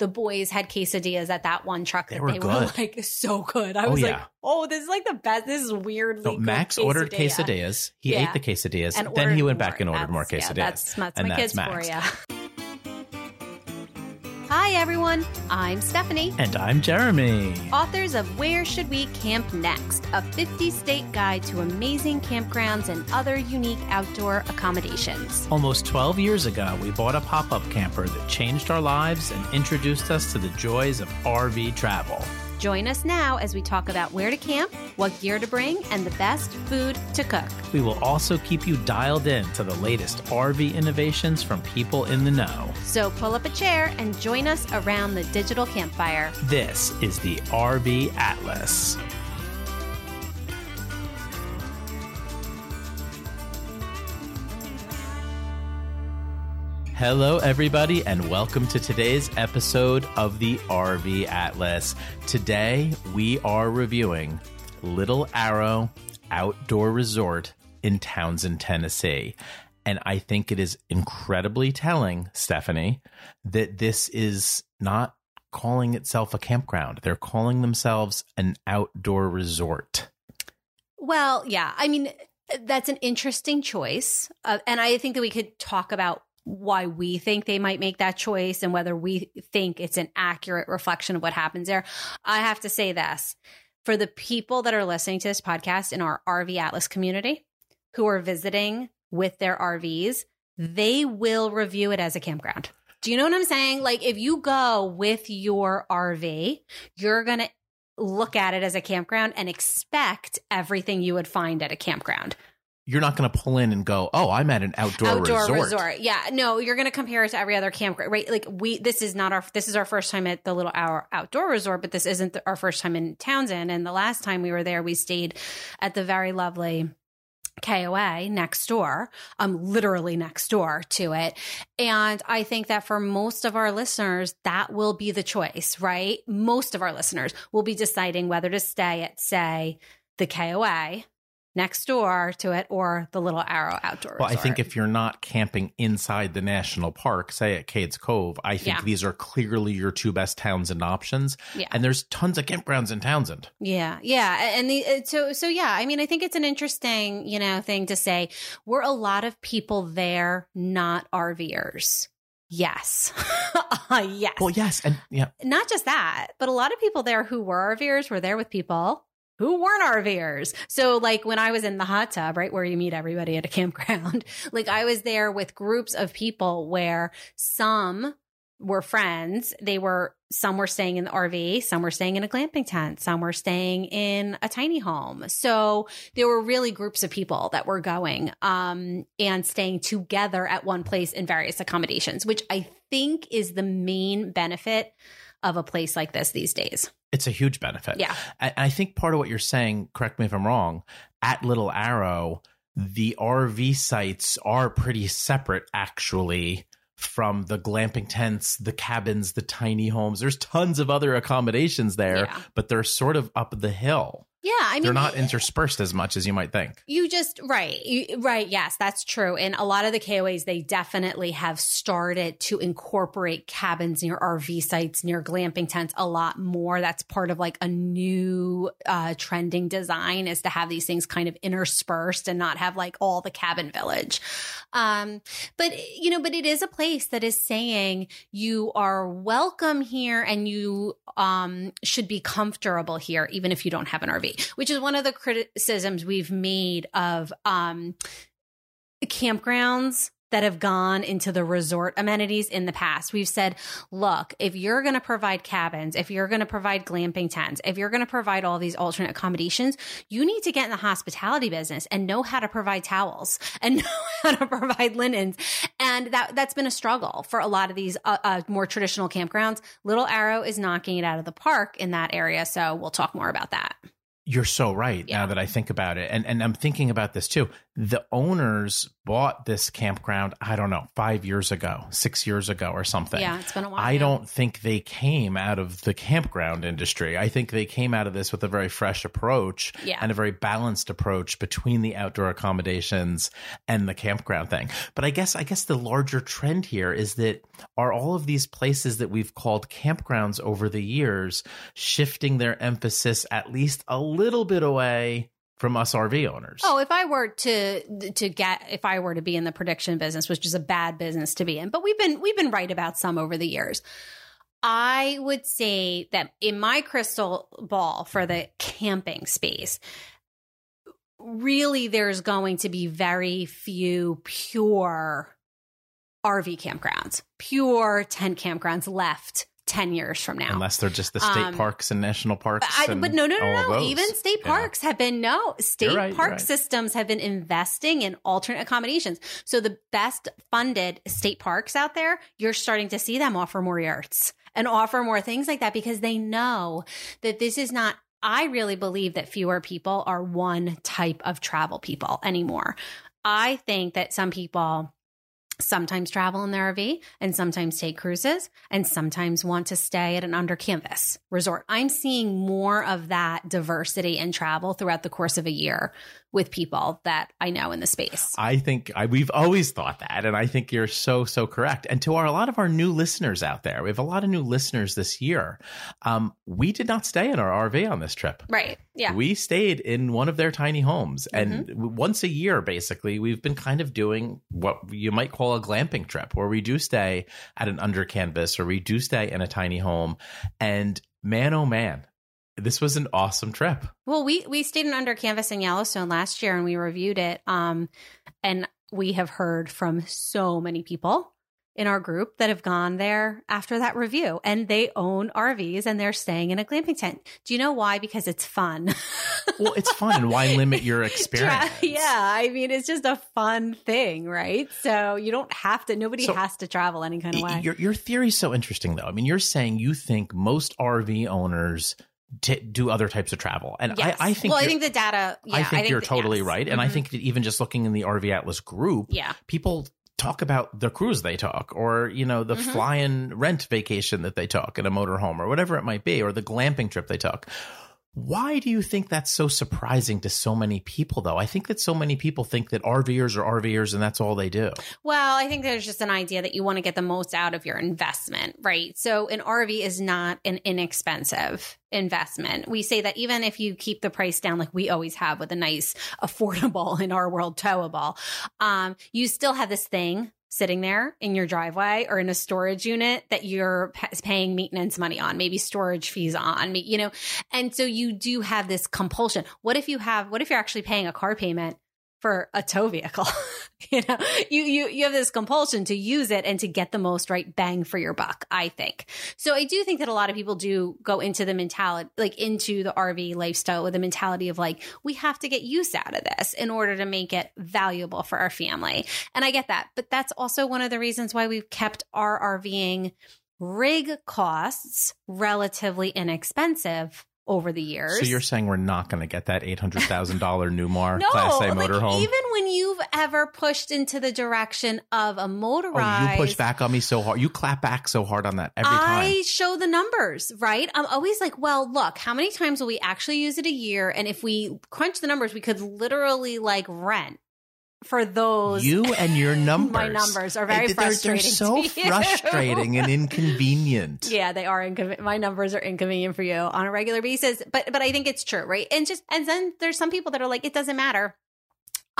the boys had quesadillas at that one truck They that were they were good. like so good. I Oh, was like, oh, this is like the best. This is weirdly. So Max ordered quesadillas. He Yeah. ate the quesadillas. And then he went back more. and ordered more quesadillas. Yeah, that's that's and my that's kids Max. for you. Hi everyone, I'm Stephanie. And I'm Jeremy. Authors of Where Should We Camp Next? A 50 state guide to amazing campgrounds and other unique outdoor accommodations. Almost 12 years ago, we bought a pop up camper that changed our lives and introduced us to the joys of RV travel. Join us now as we talk about where to camp, what gear to bring, and the best food to cook. We will also keep you dialed in to the latest RV innovations from people in the know. So pull up a chair and join us around the digital campfire. This is the RV Atlas. Hello, everybody, and welcome to today's episode of the RV Atlas. Today, we are reviewing Little Arrow Outdoor Resort in Townsend, Tennessee. And I think it is incredibly telling, Stephanie, that this is not calling itself a campground. They're calling themselves an outdoor resort. Well, yeah, I mean, that's an interesting choice. Uh, and I think that we could talk about why we think they might make that choice and whether we think it's an accurate reflection of what happens there. I have to say this for the people that are listening to this podcast in our RV Atlas community who are visiting with their RVs, they will review it as a campground. Do you know what I'm saying? Like, if you go with your RV, you're going to look at it as a campground and expect everything you would find at a campground. You're not going to pull in and go, "Oh, I'm at an outdoor, outdoor resort." resort. Yeah, no, you're going to compare it to every other campground, right? Like we, this is not our, this is our first time at the Little Arrow Outdoor Resort, but this isn't our first time in Townsend. And the last time we were there, we stayed at the very lovely KOA next door, i um, literally next door to it. And I think that for most of our listeners, that will be the choice, right? Most of our listeners will be deciding whether to stay at, say, the KOA next door to it or the Little Arrow Outdoor Well, I think if you're not camping inside the national park, say at Cades Cove, I think Yeah. these are clearly your two best Townsend options. Yeah. And there's tons of campgrounds in Townsend. Yeah, yeah, and the uh, so so yeah. I mean, I think it's an interesting you know thing to say. We're a lot of people there, not RVers. Yes, uh, yes. Well, yes, and yeah, Not just that, but a lot of people there who were RVers were there with people who weren't RVers. So like when I was in the hot tub, right where you meet everybody at a campground, like I was there with groups of people where some were friends. They were some were staying in the RV, some were staying in a glamping tent, some were staying in a tiny home. So there were really groups of people that were going um, and staying together at one place in various accommodations, which I think is the main benefit of a place like this these days. it's a huge benefit. Yeah. I, I think part of what you're saying, correct me if I'm wrong, at Little Arrow, the RV sites are pretty separate actually from the glamping tents, the cabins, the tiny homes. There's tons of other accommodations there, Yeah. but they're sort of up the hill. Yeah, I mean they're not interspersed as much as you might think. You just right, you, right. Yes, that's true. And a lot of the KOAs, they definitely have started to incorporate cabins near RV sites, near glamping tents, a lot more. That's part of like a new uh, trending design is to have these things kind of interspersed and not have like all the cabin village. Um, but you know, but it is a place that is saying you are welcome here and you um, should be comfortable here, even if you don't have an RV which is one of the criticisms we've made of um, campgrounds that have gone into the resort amenities in the past. We've said, look, if you're going to provide cabins, if you're going to provide glamping tents, if you're going to provide all these alternate accommodations, you need to get in the hospitality business and know how to provide towels and know how to provide linens. And that that's been a struggle for a lot of these uh, uh, more traditional campgrounds. Little Arrow is knocking it out of the park in that area, so we'll talk more about that. You're so right Yeah. now that I think about it. And and I'm thinking about this too. The owners bought this campground, I don't know, five years ago, six years ago, or something. Yeah, it's been a while. I don't think they came out of the campground industry. I think they came out of this with a very fresh approach Yeah. and a very balanced approach between the outdoor accommodations and the campground thing. But I guess I guess the larger trend here is that are all of these places that we've called campgrounds over the years shifting their emphasis at least a little bit away from us RV owners. Oh, if I were to to get if I were to be in the prediction business, which is a bad business to be in, but we've been we've been right about some over the years. I would say that in my crystal ball for the camping space, really there's going to be very few pure RV campgrounds, pure tent campgrounds left 10 years from now. Unless they're just the state Um, parks and national parks. I, and but no, no, no, no. Even state Yeah. parks have been no state right, park right. systems have been investing in alternate accommodations. So the best funded state parks out there, you're starting to see them offer more yurts and offer more things like that because they know that this is not. I really believe that fewer people are one type of travel people anymore. I think that some people sometimes travel in their RV and sometimes take cruises and sometimes want to stay at an under canvas resort. I'm seeing more of that diversity in travel throughout the course of a year with people that I know in the space. I think I, we've always thought that, and I think you're so so correct. And to our a lot of our new listeners out there, we have a lot of new listeners this year. Um, we did not stay in our RV on this trip. Right. Yeah. Mm-hmm. We stayed in one of their tiny homes, and w- once a year, basically, we've been kind of doing what you might call a glamping trip, where we do stay at an under canvas or we do stay in a tiny home. And man, oh man, this was an awesome trip. Well, we we stayed in under canvas in Yellowstone last year and we reviewed it. Um, and we have heard from so many people in our group that have gone there after that review, and they own RVs and they're staying in a glamping tent. Do you know why? Because it's fun. Well, it's fun, and why limit your experience? yeah, I mean, it's just a fun thing, right? So you don't have to. Nobody So- has to travel any kind of way. Your your theory's so interesting, though. I mean, you're saying you think most RV owners t- do other types of travel, and Yes. I, I think Well, I think the data. Yeah, I think you're that- totally yes. right, and I Mhm. think that even just looking in the RV Atlas group, Yeah. people talk about the cruise they took, or you know, the Mhm. fly-in rent vacation that they took in a motorhome, or whatever it might be, or the glamping trip they took. Why do you think that's so surprising to so many people, though? I think that so many people think that RVers are RVers and that's all they do. Well, I think there's just an idea that you want to get the most out of your investment, right? So an RV is not an inexpensive investment. We say that even if you keep the price down, like we always have with a nice, affordable in our world towable, um, you still have this thing sitting there in your driveway or in a storage unit that you're pa- paying maintenance money on, maybe storage fees on, you know, and so you do have this compulsion. What if you have, what if you're actually paying a car payment for a tow vehicle? you know, you, you, you have this compulsion to use it and to get the most right bang for your buck, I think. So I do think that a lot of people do go into the mentality, like into the RV lifestyle with the mentality of like, we have to get use out of this in order to make it valuable for our family. And I get that. But that's also one of the reasons why we've kept our RVing rig costs relatively inexpensive over the years. So you're saying we're not going to get that eight hundred thousand dollar Newmar no, Class A like, motorhome? even when you've ever pushed into the direction of a oh, motorized, you push back on me so hard. You clap back so hard on that every time. I show the numbers, right? I'm always like, well, look, how many times will we actually use it a year? And if we crunch the numbers, we could literally like rent for those. You and your numbers. My numbers are very They're- they're so frustrating and inconvenient. Yeah, they are inconvenient. My numbers are inconvenient for you on a regular basis, but but I think it's true, right? And just and then there's some people that are like, it doesn't matter.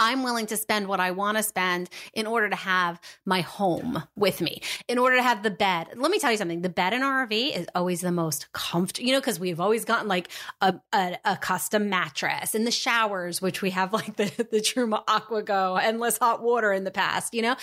I'm willing to spend what I want to spend in order to have my home with me, in order to have the bed. Let me tell you something. The bed in our RV is always the most comfortable, you know, because we've always gotten like a, a, a custom mattress and the showers, which we have like the, the Truma Aquago, endless hot water in the past, you know,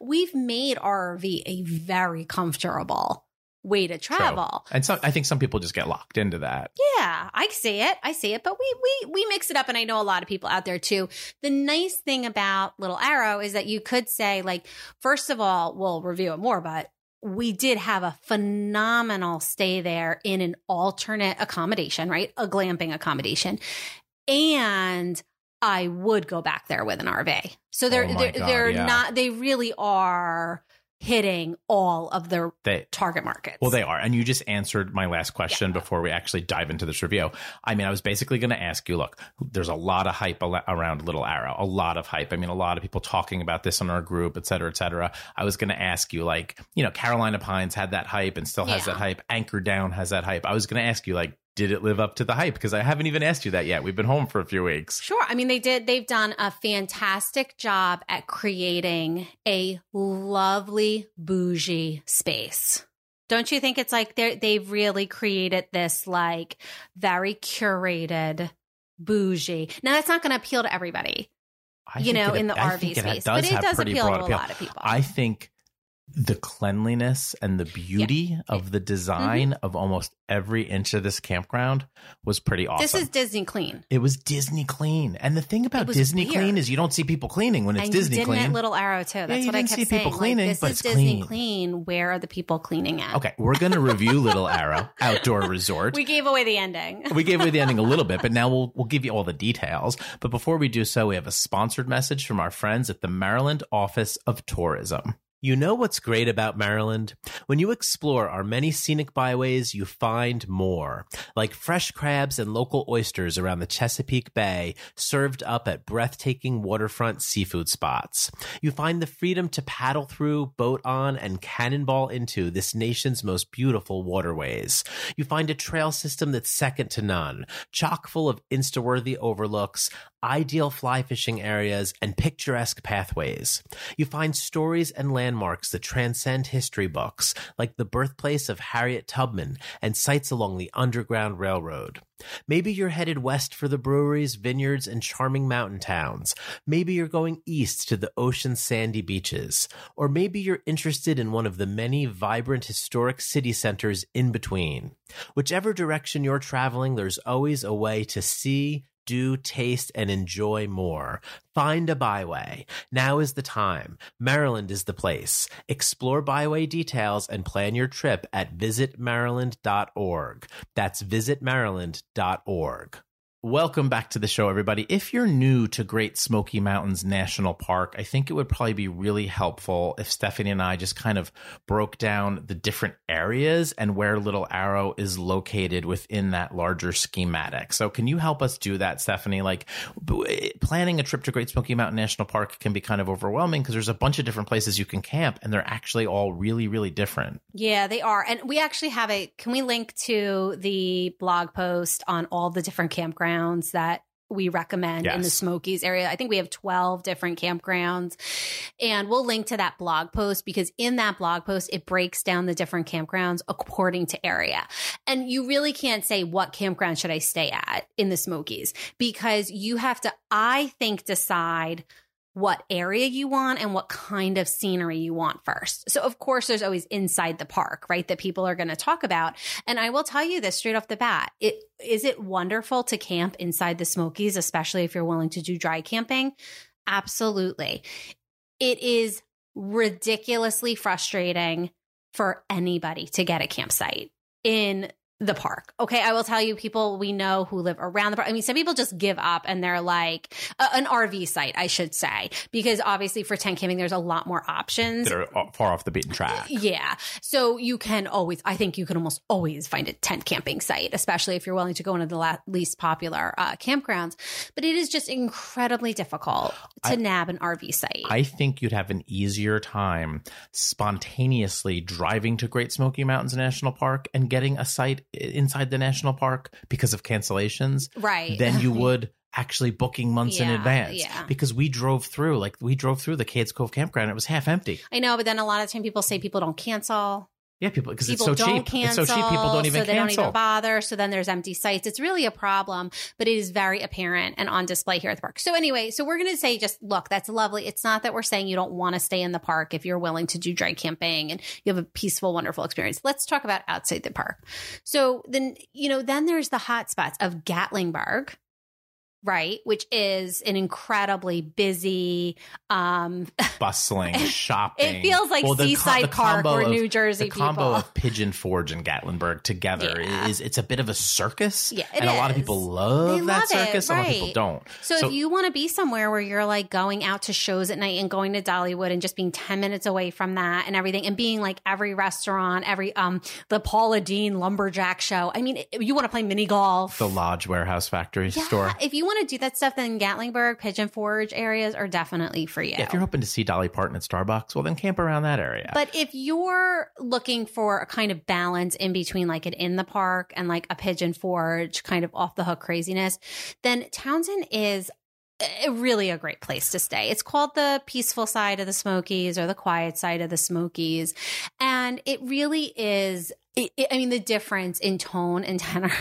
we've made our RV a very comfortable way to So- travel. and so I think some people just get locked into that. Yeah, I see it. I see it. But we we we mix it up and I know a lot of people out there too. The nice thing about Little Arrow is that you could say like first of all, we'll review it more, but we did have a phenomenal stay there in an alternate accommodation, right? A glamping accommodation. And I would go back there with an RV. So they're Oh they're, God, they're yeah. not they really are hitting all of their They, target markets. Well, they are. And you just answered my last question before we actually dive into this review. I mean, I was basically going to ask you look, there's a lot of hype around Little Arrow, a lot of hype. I mean, a lot of people talking about this on our group, et cetera, et cetera. I was going to ask you, like, you know, Carolina Pines had that hype and still has Yeah. that hype. Anchor Down has that hype. I was going to ask you, like, did it live up to the hype? Because I haven't even asked you that yet. We've been home for a few weeks. Sure. I mean, they did, they've done a fantastic job at creating a lovely, bougie space. Don't you think it's like they're, they've really created this like very curated bougie? Now, that's not going to appeal to everybody, I you know, it- in the I RV think it space, but it does appeal to broad a appeal. lot of people. I think the cleanliness and the beauty of the design of almost every inch of this campground was pretty awesome. Mm-hmm. This is Disney clean. it was Disney clean. And the thing about Disney weird. clean is you don't see people cleaning when it's and Disney you didn't clean. at Little Arrow too. That's you what I kept saying. cleaning, like, this but is it's Disney clean. clean. Where are the people cleaning at? okay, we're going to review Little Arrow Outdoor Resort. We gave away the ending. we gave away the ending a little bit, but now we'll we'll give you all the details. But before we do so, we have a sponsored message from our friends at the Maryland Office of Tourism. You know what's great about Maryland? When you explore our many scenic byways, you find more, like fresh crabs and local oysters around the Chesapeake Bay, served up at breathtaking waterfront seafood spots. You find the freedom to paddle through, boat on, and cannonball into this nation's most beautiful waterways. You find a trail system that's second to none, chock full of insta-worthy overlooks, ideal fly fishing areas, and picturesque pathways. You find stories and landmarks that transcend history books, like the birthplace of Harriet Tubman and sites along the Underground Railroad. Maybe you're headed west for the breweries, vineyards, and charming mountain towns. Maybe you're going east to the ocean's sandy beaches. Or maybe you're interested in one of the many vibrant historic city centers in between. Whichever direction you're traveling, there's always a way to see, do, taste, and enjoy more. Find a byway. Now is the time. Maryland is the place. Explore byway details and plan your trip at visitmaryland.org. That's visitmaryland.org. Welcome back to the show, everybody. If you're new to Great Smoky Mountains National Park, I think it would probably be really helpful if Stephanie and I just kind of broke down the different areas and where Little Arrow is located within that larger schematic. So, can you help us do that, Stephanie? Like, planning a trip to Great Smoky Mountain National Park can be kind of overwhelming because there's a bunch of different places you can camp, and they're actually all really, really different. Yeah, they are. And we actually have a can we link to the blog post on all the different campgrounds that we recommend in the Smokies area. I think we have 12 different campgrounds. And we'll link to that blog post because in that blog post, it breaks down the different campgrounds according to area. And you really can't say what campground should I stay at in the Smokies because you have to, I think, decide what area you want and what kind of scenery you want first. So, of course, there's always inside the park, right? That people are going to talk about. And I will tell you this straight off the bat. It is it wonderful to camp inside the Smokies, especially if you're willing to do dry camping? Absolutely. It is ridiculously frustrating for anybody to get a campsite in the park. Okay, I will tell you, people we know who live around the park. I mean, some people just give up and they're like uh, an RV site, I should say, because obviously for tent camping, there's a lot more options. That are far off the beaten track. Yeah. So you can always, I think you can almost always find a tent camping site, especially if you're willing to go into the la- least popular uh, campgrounds. But it is just incredibly difficult to I- nab an RV site. I think you'd have an easier time spontaneously driving to Great Smoky Mountains National Park and getting a site inside the national park because of cancellations right. than you would actually booking months in advance. yeah. Because we drove through, like we drove through the Cades Cove campground, it was half empty. I know, but then a lot of time people say people don't cancel. Yeah, people because it's so don't cheap. cancel. it's so cheap, people don't even so they cancel. don't even bother. So then there's empty sites. It's really a problem, but it is very apparent and on display here at the park. So anyway, so we're going to say just look, that's lovely. It's not that we're saying you don't want to stay in the park if you're willing to do dry camping and you have a peaceful, wonderful experience. Let's talk about outside the park. So then, you know, then there's the hot spots of Gatlinburg. Right? Which is an incredibly busy, um, bustling shopping. it feels like Well, co- Seaside the Park or New Jersey The combo people. of Pigeon Forge and Gatlinburg together Yeah. is it's a bit of a circus. Yeah, and a lot of people love They that love it, circus. A lot of people don't. So, if you want to be somewhere where you're like going out to shows at night and going to Dollywood and just being 10 minutes away from that and everything and being like every restaurant, every um the Paula Deen lumberjack show. I mean, you want to play mini golf. the Lodge Warehouse Factory yeah, store. if you want to do that stuff, then Gatlinburg, Pigeon Forge areas are definitely for you. Yeah, if you're hoping to see Dolly Parton at Starbucks, well, then camp around that area. But if you're looking for a kind of balance in between like an in the park and like a pigeon forge kind of off the hook craziness, then Townsend is really a great place to stay. It's called the peaceful side of the Smokies or the quiet side of the Smokies. And it really is it, it- I mean, the difference in tone and tenor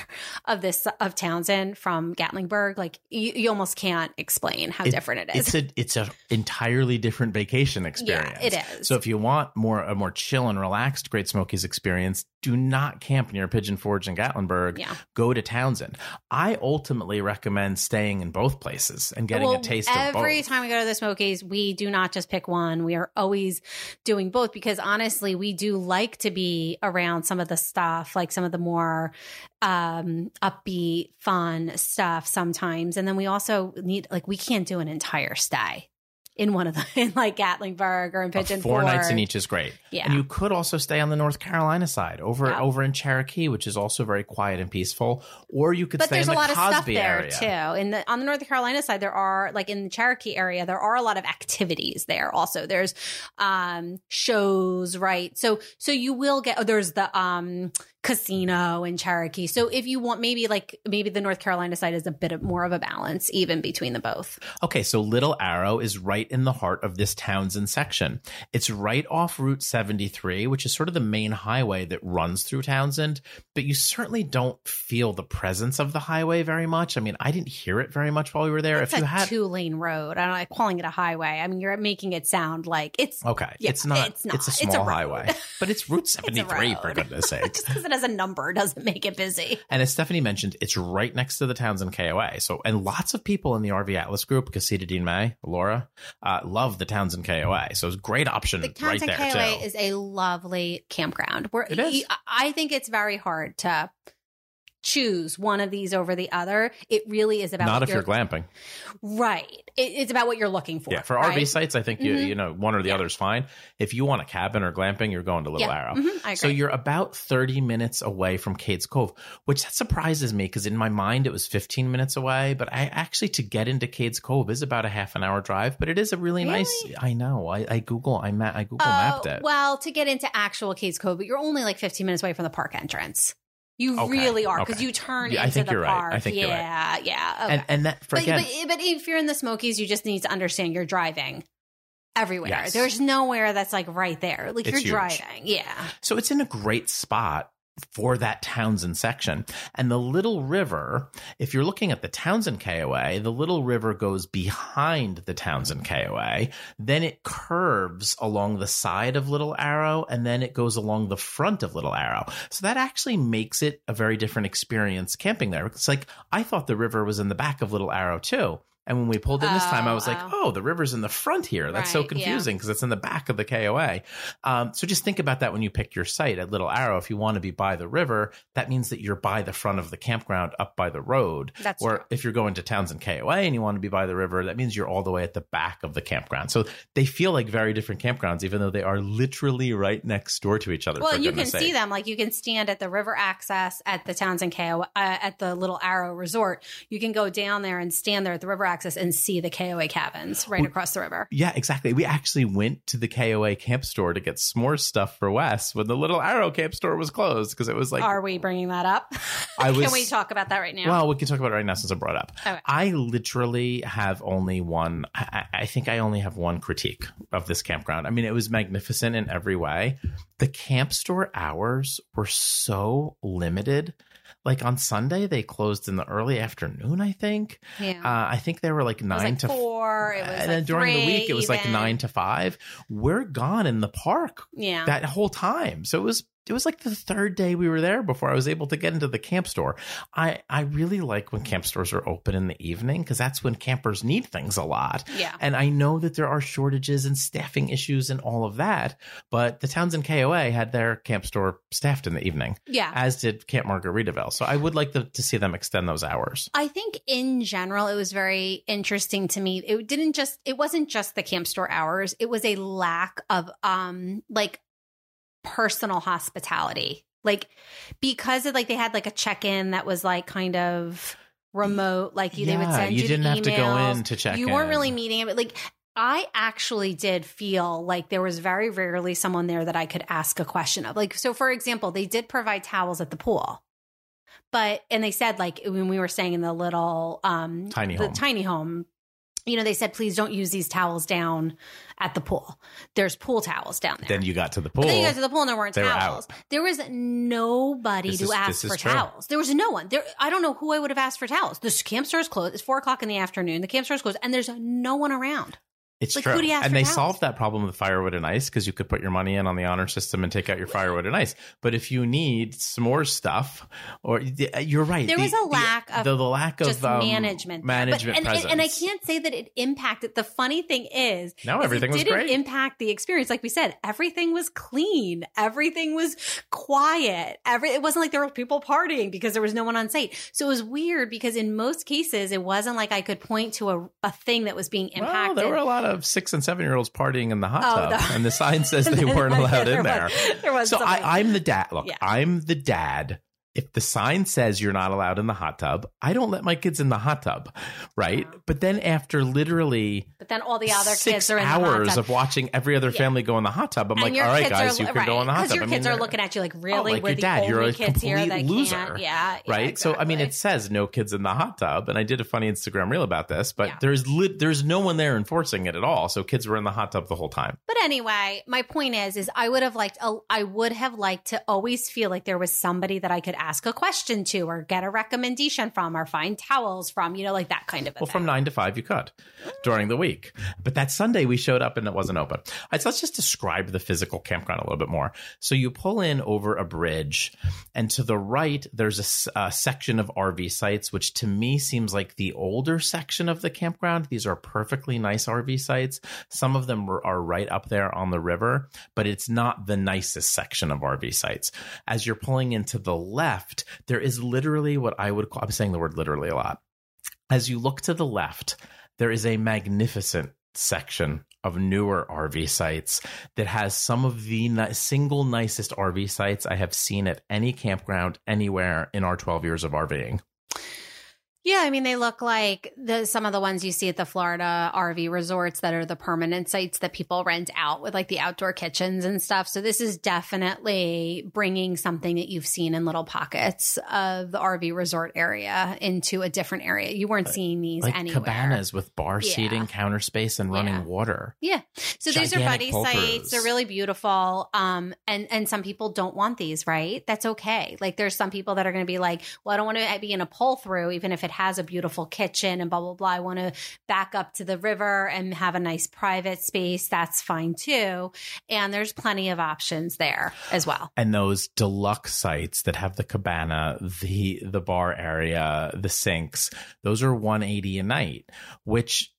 of this of Townsend from Gatlinburg, like you, you almost can't explain how It- different it is. It's a it's a entirely different vacation experience. it is. So if you want more a more chill and relaxed Great Smokies experience, do not camp near Pigeon Forge and Gatlinburg. Yeah. Go to Townsend. I ultimately recommend staying in both places and getting a taste of both. every time we go to the Smokies, we do not just pick one. We are always doing both because honestly, we do like to be around some of the stuff, like some of the more um upbeat, fun stuff sometimes. And then we also need like we can't do an entire stay in one of them, in like Gatlinburg or in Pigeon Four nights in each is great. Yeah. And you could also stay on the North Carolina side over Yeah. over in Cherokee, which is also very quiet and peaceful. Or you could but stay there's in a the lot of Cosby stuff there area. too. In the on the North Carolina side, there are like in the Cherokee area, there are a lot of activities there. Also, there's um shows, right? So so you will get. Oh, there's the um casino and Cherokee. So if you want, maybe like maybe the North Carolina side is a bit of more of a balance, even between the both. Okay, so Little Arrow is right in the heart of this Townsend section. It's right off Route 73, which is sort of the main highway that runs through Townsend, but you certainly don't feel the presence of the highway very much. I mean, I didn't hear it very much while we were there. It's if you a had two lane road. I don't like calling it a highway. I mean, you're making it sound like it's Okay, Yeah, it's not. it's It's, not. a It's a small road. highway, but it's Route It's a 73 for road. goodness sake. It has a number doesn't make it busy. And as Stephanie mentioned, it's right next to the Townsend KOA. So, and lots of people in the RV Atlas group, Casita Dean May, Laura, uh, love the Townsend KOA. So it's a great option The right Townsend there KOA too. is a lovely campground. Where It is. I think it's very hard to choose one of these over the other. It really is about Not if you're glamping. right. It, it's about what you're looking for. Yeah, for right? RV sites, I think you Mhm. you know one or the Yeah. other is fine. If you want a cabin or glamping, you're going to Little Yeah. Arrow. Mhm, agree. So you're about 30 minutes away from Cades Cove, which that surprises me because in my mind it was 15 minutes away. But I actually to get into Cades Cove is about a half an hour drive, but it is a really, nice. I know. I, I Google. I ma- I Google Oh, mapped it. Well, to get into actual Cades Cove, but you're only like 15 minutes away from the park entrance. You Okay, really are because okay. you turn Yeah, into the right. park. I think yeah, you're right. yeah. Okay. And and that for but, again, but but if you're in the Smokies, you just need to understand you're driving everywhere. Yes. There's nowhere that's like right there. Like It's you're huge. driving. Yeah. So it's in a great spot for that Townsend section. And the Little River, if you're looking at the Townsend KOA, the Little River goes behind the Townsend KOA. Then it curves along the side of Little Arrow and then it goes along the front of Little Arrow. So that actually makes it a very different experience camping there. It's like I thought the river was in the back of Little Arrow too. And when we pulled in this time, I was like, Oh, oh, the river's in the front here. That's so Right, yeah. confusing because it's in the back of the KOA. Um, so just think about that when you pick your site at Little Arrow. If you want to be by the river, that means that you're by the front of the campground up by the road. That's or true. if you're going to Townsend KOA and you want to be by the river, that means you're all the way at the back of the campground. So they feel like very different campgrounds, even though they are literally right next door to each other. Well, you can goodness see them. Like you can stand at the river access at the Townsend KO uh, at the Little Arrow Resort. You can go down there and stand there at the river access and see the KOA cabins right Well, across the river. Yeah, exactly. We actually went to the KOA camp store to get s'more stuff for Wes when the Little Arrow camp store was closed because it was like Are we bringing that up? I was- can we talk about that right now? Well, we can talk about it right now since I brought it up. Okay. I literally have only one. I, I think I only have one critique of this campground. I mean, it was magnificent in every way. The camp store hours were so limited. Like on Sunday, they closed in the early afternoon. I think. yeah. Uh, I think they were like nine like to four. It was and like then during the week, it was like nine to five. We're gone in the park Yeah. that whole time. So it was it was like the third day we were there before I was able to get into the camp store. I I really like when camp stores are open in the evening because that's when campers need things a lot. Yeah. And I know that there are shortages and staffing issues and all of that, but the Townsend KOA had their camp store staffed in the evening, Yeah. as did Camp Margaritaville. So I would like to, to see them extend those hours. I think in general, it was very interesting to me. It didn't just, it wasn't just the camp store hours. It was a lack of, um, like personal hospitality. Like, because of like, they had like a check in that was like kind of remote, like you, they would send you, you didn't have to go in to check You weren't in. really meeting it. Like, I actually did feel like there was very rarely someone there that I could ask a question of. Like, so for example, they did provide towels at the pool. But and they said like when we were staying in the little um Tiny the home. tiny home, you know, they said please don't use these towels down at the pool. There's pool towels down there. Then you got to the pool. But then you got to the pool and there weren't They were towels. There was nobody This to is- ask for towels. There was no one. There I don't know who I would have asked for towels. The camp store is closed. It's four o'clock in the afternoon. The camp store is closed and there's no one around. It's Like, true. who do you ask and they solved that problem with firewood and ice because you could put your money in on the honor system and take out your firewood and ice. But if you need some more stuff, or you're right, There the- was a the- lack of the, the lack just of um, management. management but, and, and, and I can't say that it impacted. The funny thing is, No, everything it was didn't great. impact the experience. Like we said, everything was clean. Everything was quiet. Every it wasn't like there were people partying because there was no one on site. So it was weird because in most cases, it wasn't like I could point to a, a thing that was being Well, impacted. there were a lot of six and seven year olds partying in the hot Oh, tub, the- and the sign says they weren't allowed in there. there so. I, I'm the dad. Look, Yeah. I'm the dad. If the sign says you're not allowed in the hot tub, I don't let my kids in the hot tub, right? Uh-huh. But then after literally but then all the other kids are in the hot hours of watching every other Yeah. family go in the hot tub, I'm And like, all right, guys, are, you can right, go in the hot tub. Because your I mean, kids are looking at you like, oh, really? like We're your the dad. You're a kids here complete that loser. can't. Yeah, yeah, right? So I mean, it says no kids in the hot tub, and I did a funny Instagram reel about this, but Yeah. there's lit there's no one there enforcing it at all. So kids were in the hot tub the whole time. But anyway, my point is, is I would have liked, a- I would have liked to always feel like there was somebody that I could ask a question to, or get a recommendation from, or find towels from, you know, like that kind of. A Well, from nine to five, you could during the week. But that Sunday, we showed up and it wasn't open. All right, so let's just describe the physical campground a little bit more. So you pull in over a bridge, and to the right, there's a section of RV sites, which to me seems like the older section of the campground. These are perfectly nice RV sites. Some of them are right up there on the river, but it's not the nicest section of RV sites. As you're pulling into the left, there is literally what I would call, I'm saying the word literally a lot as you look to the left, there is a magnificent section of newer RV sites that has some of the ni- single nicest RV sites I have seen at any campground anywhere in our 12 years of RVing. Yeah, I mean, they look like the some of the ones you see at the Florida RV resorts that are the permanent sites that people rent out with like the outdoor kitchens and stuff. So this is definitely bringing something that you've seen in little pockets of the RV resort area into a different area. You weren't seeing these Like anywhere. cabanas with bar Yeah. seating, counter space, and running Yeah. water. Yeah. So these are buddy pull sites. They're really beautiful. Um, and and some people don't want these, right? That's okay. Like there's some people that are going to be like, well, I don't want to be in a pull through, even if it has a beautiful kitchen and blah blah blah. I want to back up to the river and have a nice private space. That's fine too. And there's plenty of options there as well. and those deluxe sites that have the cabana, the the bar area, the sinks, those are 180 a night, which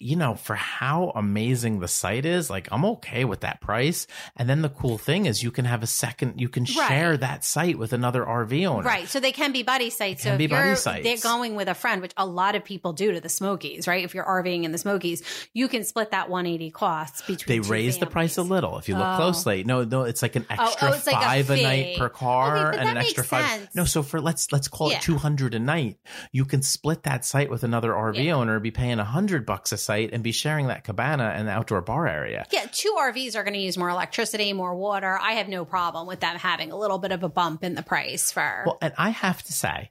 you know, for how amazing the site is, like I'm okay with that price. And then the cool thing is you can have a second, you can share that site with another RV owner. Right. So they can be buddy sites. They So can if be buddy you're sites. they're going with a friend, which a lot of people do to the Smokies, right? If you're RVing in the Smokies, you can split that 180 costs between They two raised the price a little. If you look Oh. closely, no, no, it's like an oh, oh extra it's like a five a, night per car Okay, and an extra five. sense. No, so for let's let's call Yeah. it two hundred a night. You can split that site with another RV Yeah. owner, be paying a hundred bucks a site, and be sharing that cabana and the outdoor bar area. Yeah, two RVs are going to use more electricity, more water. I have no problem with them having a little bit of a bump in the price for. Well, and I have to say,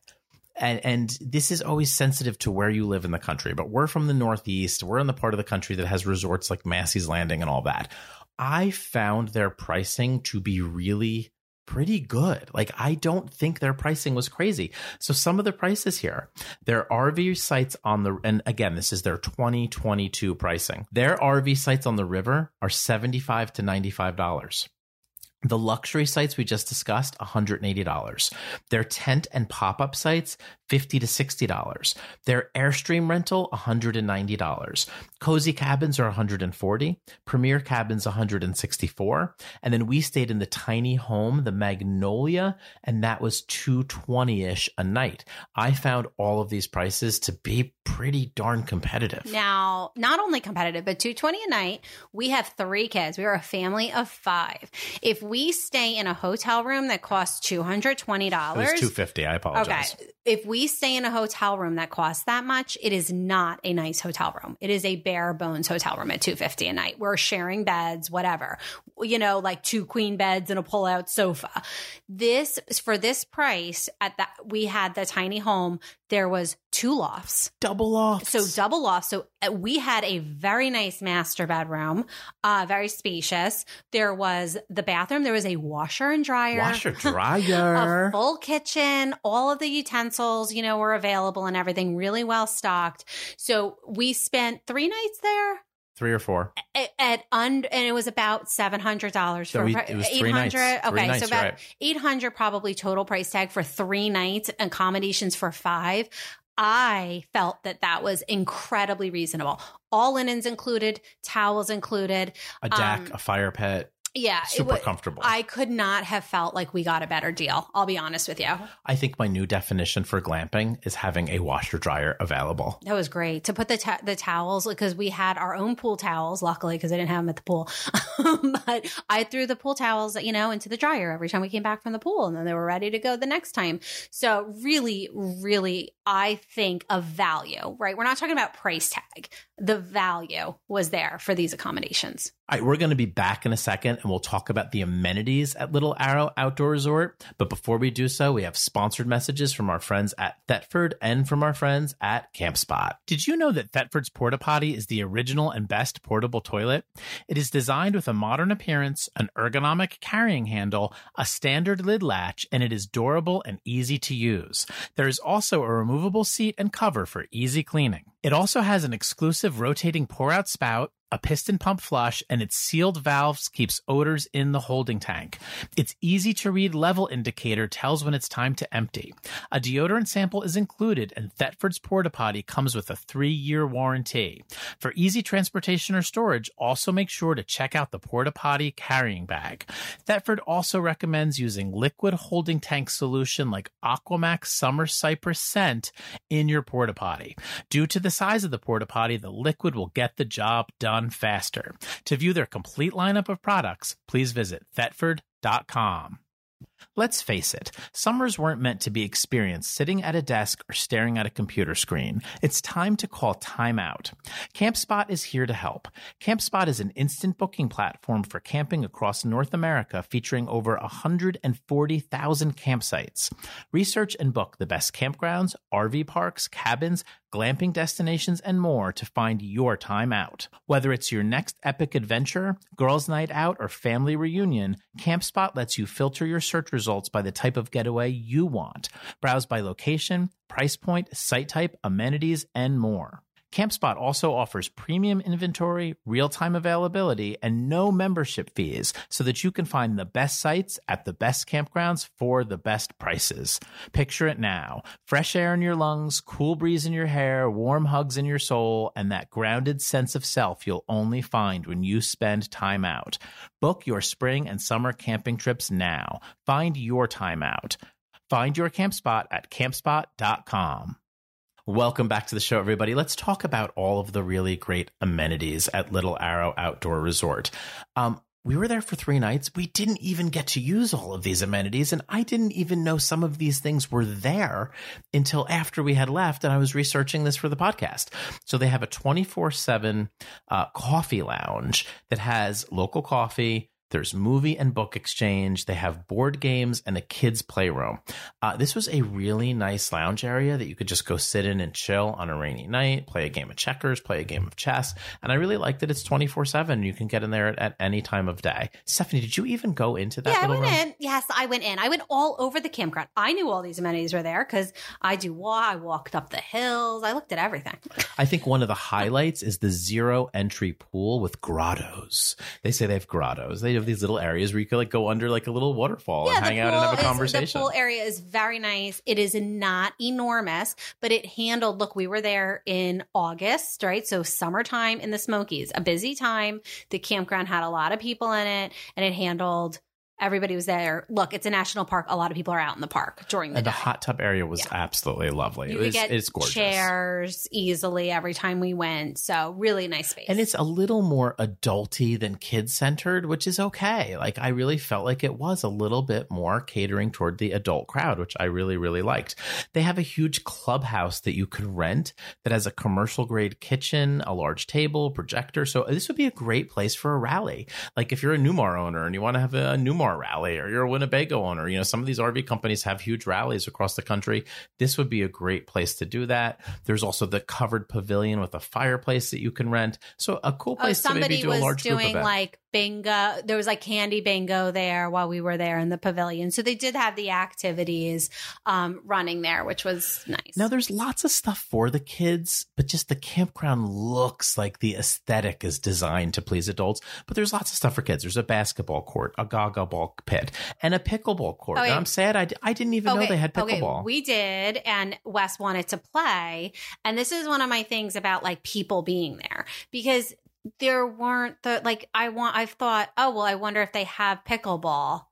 and and this is always sensitive to where you live in the country, but we're from the Northeast. We're in the part of the country that has resorts like Massey's Landing and all that. I found their pricing to be really pretty good. Like I don't think their pricing was crazy. So some of the prices here, their RV sites on the and again, this is their 2022 pricing. Their RV sites on the river are 75 to 95 dollars. The luxury sites we just discussed, $180. Their tent and pop up sites, 50 to $60. Their Airstream rental, $190. Cozy cabins are 140. Premier cabins, 164. And then we stayed in the tiny home, the Magnolia, and that was 220 ish a night. I found all of these prices to be pretty darn competitive. Now, not only competitive, but 220 a night. We have three kids. We are a family of five. If we stay in a hotel room that costs $220, 250 I apologize. Okay. If we stay in a hotel room that costs that much, it is not a nice hotel room. It is a bare bones hotel room at 250 a night. We're sharing beds, whatever. You know, like two queen beds and a pull-out sofa. This for this price at that we had the tiny home, there was two lofts. Double lofts. So double lofts. So uh, we had a very nice master bedroom, uh, very spacious. There was the bathroom. There was a washer and dryer. Washer dryer. a full kitchen. All of the utensils, you know, were available and everything really well stocked. So we spent three nights there three or four at, at und- and it was about seven hundred dollars so for we, it was eight hundred. Okay, nights, so about right. eight hundred probably total price tag for three nights, accommodations for five. I felt that that was incredibly reasonable. All linens included, towels included, a deck, um, a fire pit. Yeah, super wa- comfortable. I could not have felt like we got a better deal. I'll be honest with you. I think my new definition for glamping is having a washer dryer available. That was great to put the ta- the towels because we had our own pool towels. Luckily, because I didn't have them at the pool, but I threw the pool towels, you know, into the dryer every time we came back from the pool, and then they were ready to go the next time. So really, really, I think of value. Right? We're not talking about price tag. The value was there for these accommodations. All right, we're going to be back in a second and we'll talk about the amenities at Little Arrow Outdoor Resort. But before we do so, we have sponsored messages from our friends at Thetford and from our friends at CampSpot. Did you know that Thetford's Porta Potti is the original and best portable toilet? It is designed with a modern appearance, an ergonomic carrying handle, a standard lid latch, and it is durable and easy to use. There is also a removable seat and cover for easy cleaning. It also has an exclusive rotating pour out spout, a piston pump flush, and its sealed valves keeps odors in the holding tank. Its easy to read level indicator tells when it's time to empty. A deodorant sample is included, and Thetford's Porta Potti comes with a three year warranty. For easy transportation or storage, also make sure to check out the Porta Potti carrying bag. Thetford also recommends using liquid holding tank solution like Aquamax Summer Cypress Scent in your Porta Potti. Due to the size of the Porta Potti, the liquid will get the job done faster. To view their complete lineup of products, please visit thetford.com. Let's face it, summers weren't meant to be experienced sitting at a desk or staring at a computer screen. It's time to call time out. CampSpot is here to help. CampSpot is an instant booking platform for camping across North America featuring over 140,000 campsites. Research and book the best campgrounds, RV parks, cabins, glamping destinations, and more to find your time out. Whether it's your next epic adventure, girls' night out, or family reunion, CampSpot lets you filter your search results by the type of getaway you want. Browse by location, price point, site type, amenities, and more. CampSpot also offers premium inventory, real time availability, and no membership fees so that you can find the best sites at the best campgrounds for the best prices. Picture it now fresh air in your lungs, cool breeze in your hair, warm hugs in your soul, and that grounded sense of self you'll only find when you spend time out. Book your spring and summer camping trips now. Find your time out. Find your camp spot at campspot.com. Welcome back to the show, everybody. Let's talk about all of the really great amenities at Little Arrow Outdoor Resort. Um, we were there for three nights. We didn't even get to use all of these amenities, and I didn't even know some of these things were there until after we had left and I was researching this for the podcast. So they have a 24 uh, 7 coffee lounge that has local coffee. There's movie and book exchange. They have board games and a kids' playroom. Uh, this was a really nice lounge area that you could just go sit in and chill on a rainy night, play a game of checkers, play a game of chess. And I really like that it's 24 7. You can get in there at, any time of day. Stephanie, did you even go into that? Yeah, I went room? in. Yes, I went in. I went all over the campground. I knew all these amenities were there because I do walk. I walked up the hills. I looked at everything. I think one of the highlights is the zero entry pool with grottos. They say they have grottos. They have these little areas where you could like go under like a little waterfall and hang out and have a is- conversation. the pool area is very nice. It is not enormous, but it handled. Look, we were there in August, right? So summertime in the Smokies, a busy time. The campground had a lot of people in it, and it handled. Everybody was there. Look, it's a national park. A lot of people are out in the park during the and the hot tub area was Yeah. absolutely lovely. you it was, get it's gorgeous. chairs easily every time we went. So really nice space. And it's a little more adulty than kid centered, which is okay. Like I really felt like it was a little bit more catering toward the adult crowd, which I really, really liked. They have a huge clubhouse that you could rent that has a commercial grade kitchen, a large table, projector. So this would be a great place for a rally. Like if you're a Newmar owner and you want to have a Newmar rally or you're a Winnebago owner, you know, some of these RV companies have huge rallies across the country. This would be a great place to do that. There's also the covered pavilion with a fireplace that you can rent. So a cool Oh, place to maybe do a large group doing event. like bingo. There was like candy bingo there while we were there in the pavilion. So they did have the activities um, running there, which was nice. Now there's lots of stuff for the kids, but just the campground looks like the aesthetic is designed to please adults. But there's lots of stuff for kids. There's a basketball court, a gaga ball pit, and a pickleball court. And. I'm sad I, d- I didn't even know they had pickleball. Okay, we did, and Wes wanted to play. And this is one of my things about like people being there because there weren't the like I want. I've thought, oh well, I wonder if they have pickleball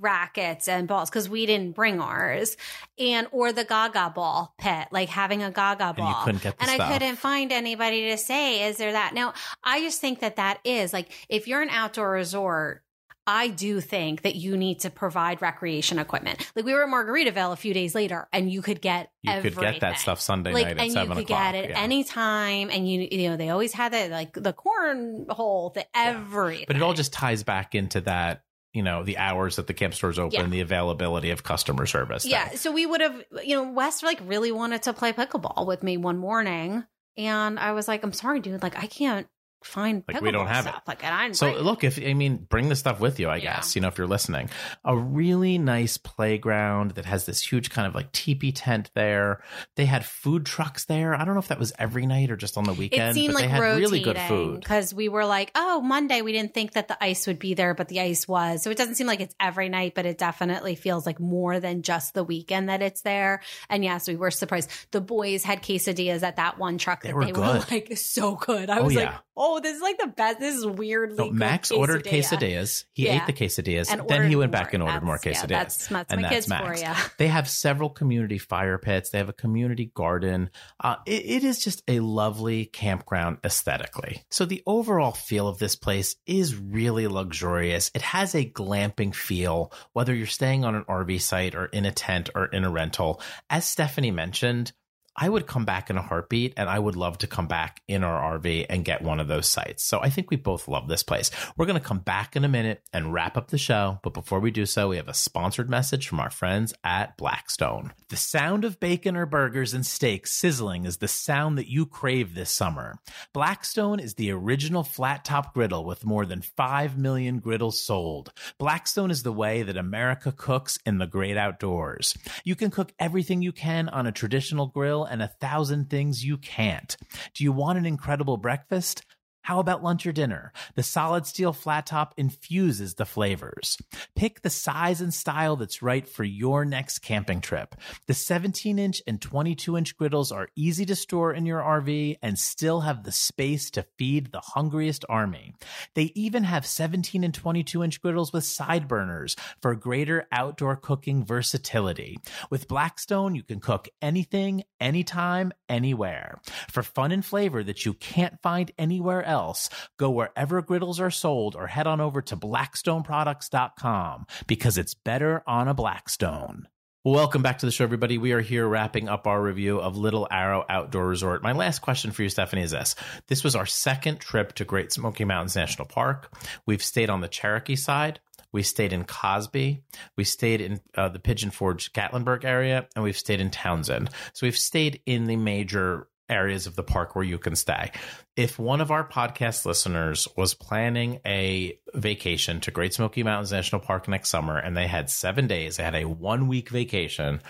rackets and balls because we didn't bring ours, and or the Gaga ball pit, like having a Gaga and ball. the and. I couldn't find anybody to say, is there that? Now, I just think that that is like, if you're an outdoor resort, I do think that you need to provide recreation equipment. Like we were at Margaritaville a few days later, and you could get you could get that stuff Sunday Like, night at and seven you could o'clock. get it yeah. anytime, and you you know they always had that like the cornhole, the everything. but it all just ties back into that, you know, the hours that the camp stores open, Yeah. the availability of customer service. thing. yeah. So we would have, you know, Wes like really wanted to play pickleball with me one morning, and I was like, I'm sorry, dude, like I can't find Like, we don't have it. Like and I'm So like, look, if I mean, bring the stuff with you. I Yeah. guess you know if you're listening, a really nice playground that has this huge kind of like teepee tent there. They had food trucks there. I don't know if that was every night or just on the weekend. it seemed but like they had rotating really good food. because we were like, oh, Monday we didn't think that the ice would be there, but the ice was. So it doesn't seem like it's every night, but it definitely feels like more than just the weekend that it's there. And yes, we were surprised. The boys had quesadillas at that one truck They that were they were like so good. I Oh, was like, yeah. Oh, this is like the best. This is good Max ordered quesadilla. quesadillas. He Yeah. ate the quesadillas. And then he went back and ordered more quesadillas. yeah, that's that's and my that's kids Max. for you. They have several community fire pits. They have a community garden. Uh, it, it is just a lovely campground aesthetically. So the overall feel of this place is really luxurious. It has a glamping feel, whether you're staying on an RV site or in a tent or in a rental. As Stephanie mentioned, I would come back in a heartbeat and I would love to come back in our RV and get one of those sites. So I think we both love this place. We're going to come back in a minute and wrap up the show. But before we do so, we have a sponsored message from our friends at Blackstone. The sound of bacon or burgers and steaks sizzling is the sound that you crave this summer. Blackstone is the original flat top griddle with more than 5 million griddles sold. Blackstone is the way that America cooks in the great outdoors. You can cook everything you can on a traditional grill and a thousand things you can't. Do you want an incredible breakfast? How about lunch or dinner? The solid steel flat top infuses the flavors. Pick the size and style that's right for your next camping trip. The 17 inch and 22 inch griddles are easy to store in your RV and still have the space to feed the hungriest army. They even have 17 and 22 inch griddles with side burners for greater outdoor cooking versatility. With Blackstone, you can cook anything, anytime, anywhere. For fun and flavor that you can't find anywhere else, go wherever griddles are sold or head on over to blackstoneproducts.com because it's better on a Blackstone. Welcome back to the show, everybody. We are here wrapping up our review of Little Arrow Outdoor Resort. My last question for you, Stephanie, is this. This was our second trip to Great Smoky Mountains National Park. We've stayed on the Cherokee side. We stayed in Cosby. We stayed in uh, the Pigeon Forge Gatlinburg area, and we've stayed in Townsend. So we've stayed in the major areas of the park where you can stay. If one of our podcast listeners was planning a vacation to Great Smoky Mountains National Park next summer and they had seven days, they had a one week vacation,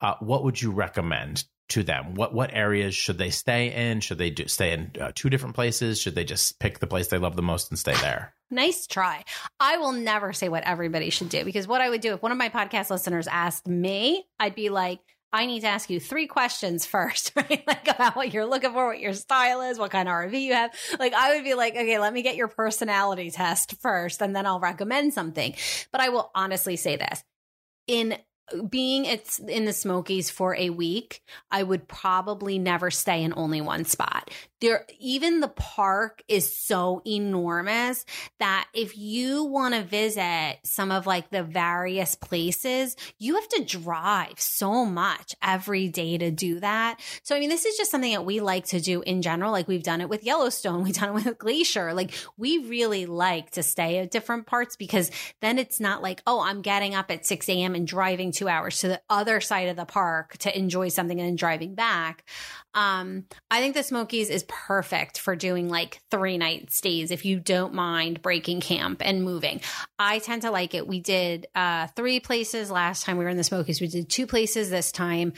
uh, what would you recommend to them? What what areas should they stay in? Should they do, stay in uh, two different places? Should they just pick the place they love the most and stay there? Nice try. I will never say what everybody should do because what I would do if one of my podcast listeners asked me, I'd be like, I need to ask you three questions first, right? Like about what you're looking for, what your style is, what kind of RV you have. Like I would be like, okay, let me get your personality test first and then I'll recommend something. But I will honestly say this. In being it's in the Smokies for a week, I would probably never stay in only one spot. There, even the park is so enormous that if you want to visit some of like the various places, you have to drive so much every day to do that. So, I mean, this is just something that we like to do in general. Like we've done it with Yellowstone, we've done it with Glacier. Like we really like to stay at different parts because then it's not like, oh, I'm getting up at 6 a.m. and driving two hours to the other side of the park to enjoy something and then driving back. Um, I think the Smokies is perfect for doing like three night stays if you don't mind breaking camp and moving. I tend to like it. We did uh, three places last time we were in the Smokies. We did two places this time.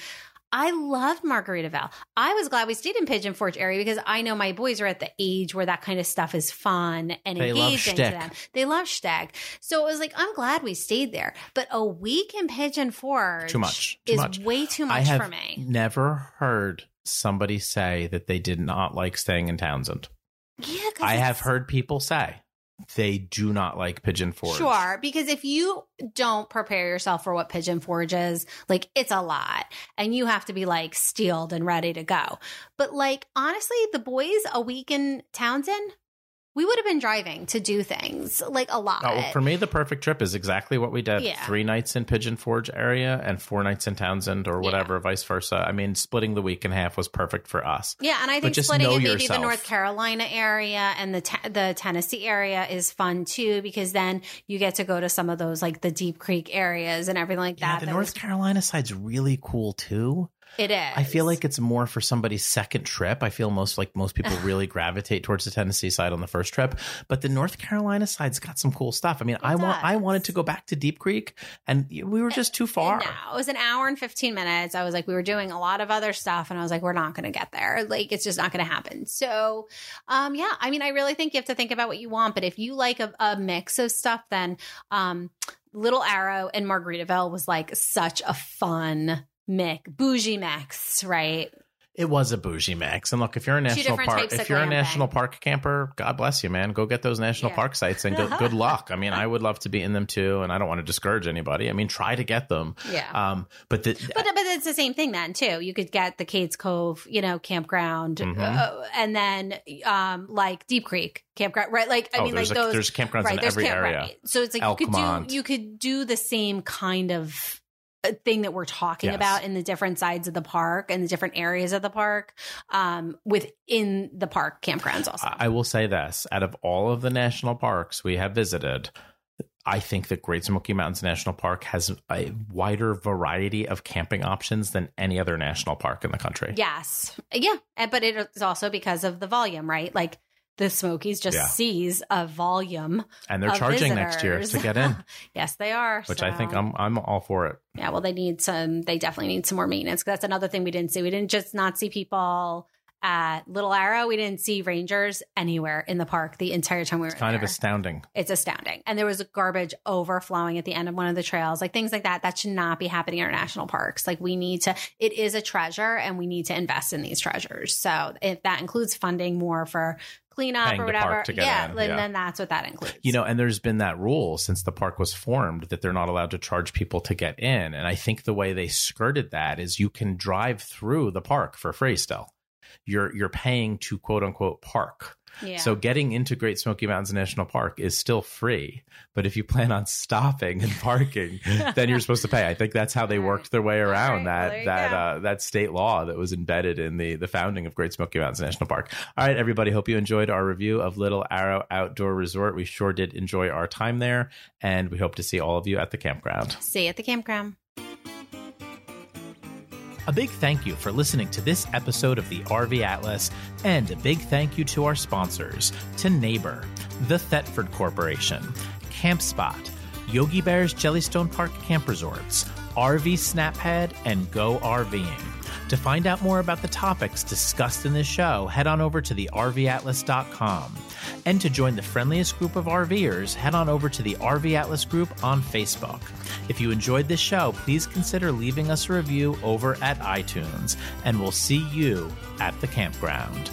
I loved Margaritaville. I was glad we stayed in Pigeon Forge area because I know my boys are at the age where that kind of stuff is fun and They engaging to them. They love Stag. So it was like, I'm glad we stayed there. But a week in Pigeon Forge Too much. Too is much. way too much I have for me. never heard somebody say that they did not like staying in Townsend. Yeah, I have heard people say they do not like Pigeon Forge. Sure, because if you don't prepare yourself for what Pigeon Forge is, like it's a lot and you have to be like steeled and ready to go. But like honestly, the boys a week in Townsend, we would have been driving to do things like a lot. Oh, for me, the perfect trip is exactly what we did. Yeah. Three nights in Pigeon Forge area and four nights in Townsend or whatever, vice versa. I mean, splitting the week in half was perfect for us. yeah, and I think splitting in maybe the North Carolina area and the te- the Tennessee area is fun too because then you get to go to some of those like the Deep Creek areas and everything like Yeah, that. the that North was- Carolina side's really cool too. It is. I feel like it's more for somebody's second trip. I feel most like most people really gravitate towards the Tennessee side on the first trip, but the North Carolina side's got some cool stuff. I mean, I want I wanted to go back to Deep Creek, and we were just too far. No, it was an hour and 15 minutes. I was like, we were doing a lot of other stuff, and I was like, we're not going to get there. Like, it's just not going to happen. So, um, yeah, I mean, I really think you have to think about what you want. But if you like a, a mix of stuff, then um, Little Arrow and Margaritaville was like such a fun mix, bougie mix, right? It was a bougie mix. And look, if you're a national park, if you're a national park camper, God bless you, man. Go get those national Yeah. park sites and go, good luck. I mean, I would love to be in them too, and I don't want to discourage anybody. I mean, try to get them. Yeah. Um, but the, But but it's the same thing then too. You could get the Cades Cove, you know, campground, Mhm. uh, and then um like Deep Creek campground, right? Like I oh, mean, like a, those there's campgrounds right, in there's every camp- area. right. So it's like you could do you could do the same kind of thing that we're talking Yes. about in the different sides of the park and the different areas of the park um within the park campgrounds also. I will say this: out of all of the national parks we have visited, I think that Great Smoky Mountains National Park has a wider variety of camping options than any other national park in the country. yes. Yeah, but it's also because of the volume, right? Like the Smokies just Yeah. sees a volume And they're charging next year to get in, yes, they are. which I think I'm I'm all for it. Yeah, well, they need some. They definitely need some more maintenance. That's another thing we didn't see. We didn't just not see people at Little Arrow. We didn't see rangers anywhere in the park the entire time we were It's kind of astounding. it's astounding. And there was garbage overflowing at the end of one of the trails, like things like that. That should not be happening in our national parks. Like we need to. It is a treasure, and we need to invest in these treasures. So if that includes funding more for cleanup or whatever, yeah, in, then, yeah. then that's what that includes. You know, and there's been that rule since the park was formed that they're not allowed to charge people to get in. And I think the way they skirted that is you can drive through the park for free still. You're you're paying to quote unquote park. yeah. So getting into Great Smoky Mountains National Park is still free. But if you plan on stopping and parking, then you're supposed to pay. I think that's how they worked their way around right, that that uh, that state law that was embedded in the the founding of Great Smoky Mountains National Park. All right, everybody. Hope you enjoyed our review of Little Arrow Outdoor Resort. We sure did enjoy our time there, and we hope to see all of you at the campground. see you at the campground. A big thank you for listening to this episode of the RV Atlas, and a big thank you to our sponsors to Neighbor, the Thetford Corporation, CampSpot, Yogi Bear's Jellystone Park Camp Resorts, RV SnapPad, and Go RVing. To find out more about the topics discussed in this show, head on over to the RVAtlas.com. And to join the friendliest group of RVers, head on over to the RV Atlas group on Facebook. If you enjoyed this show, please consider leaving us a review over at iTunes, and we'll see you at the campground.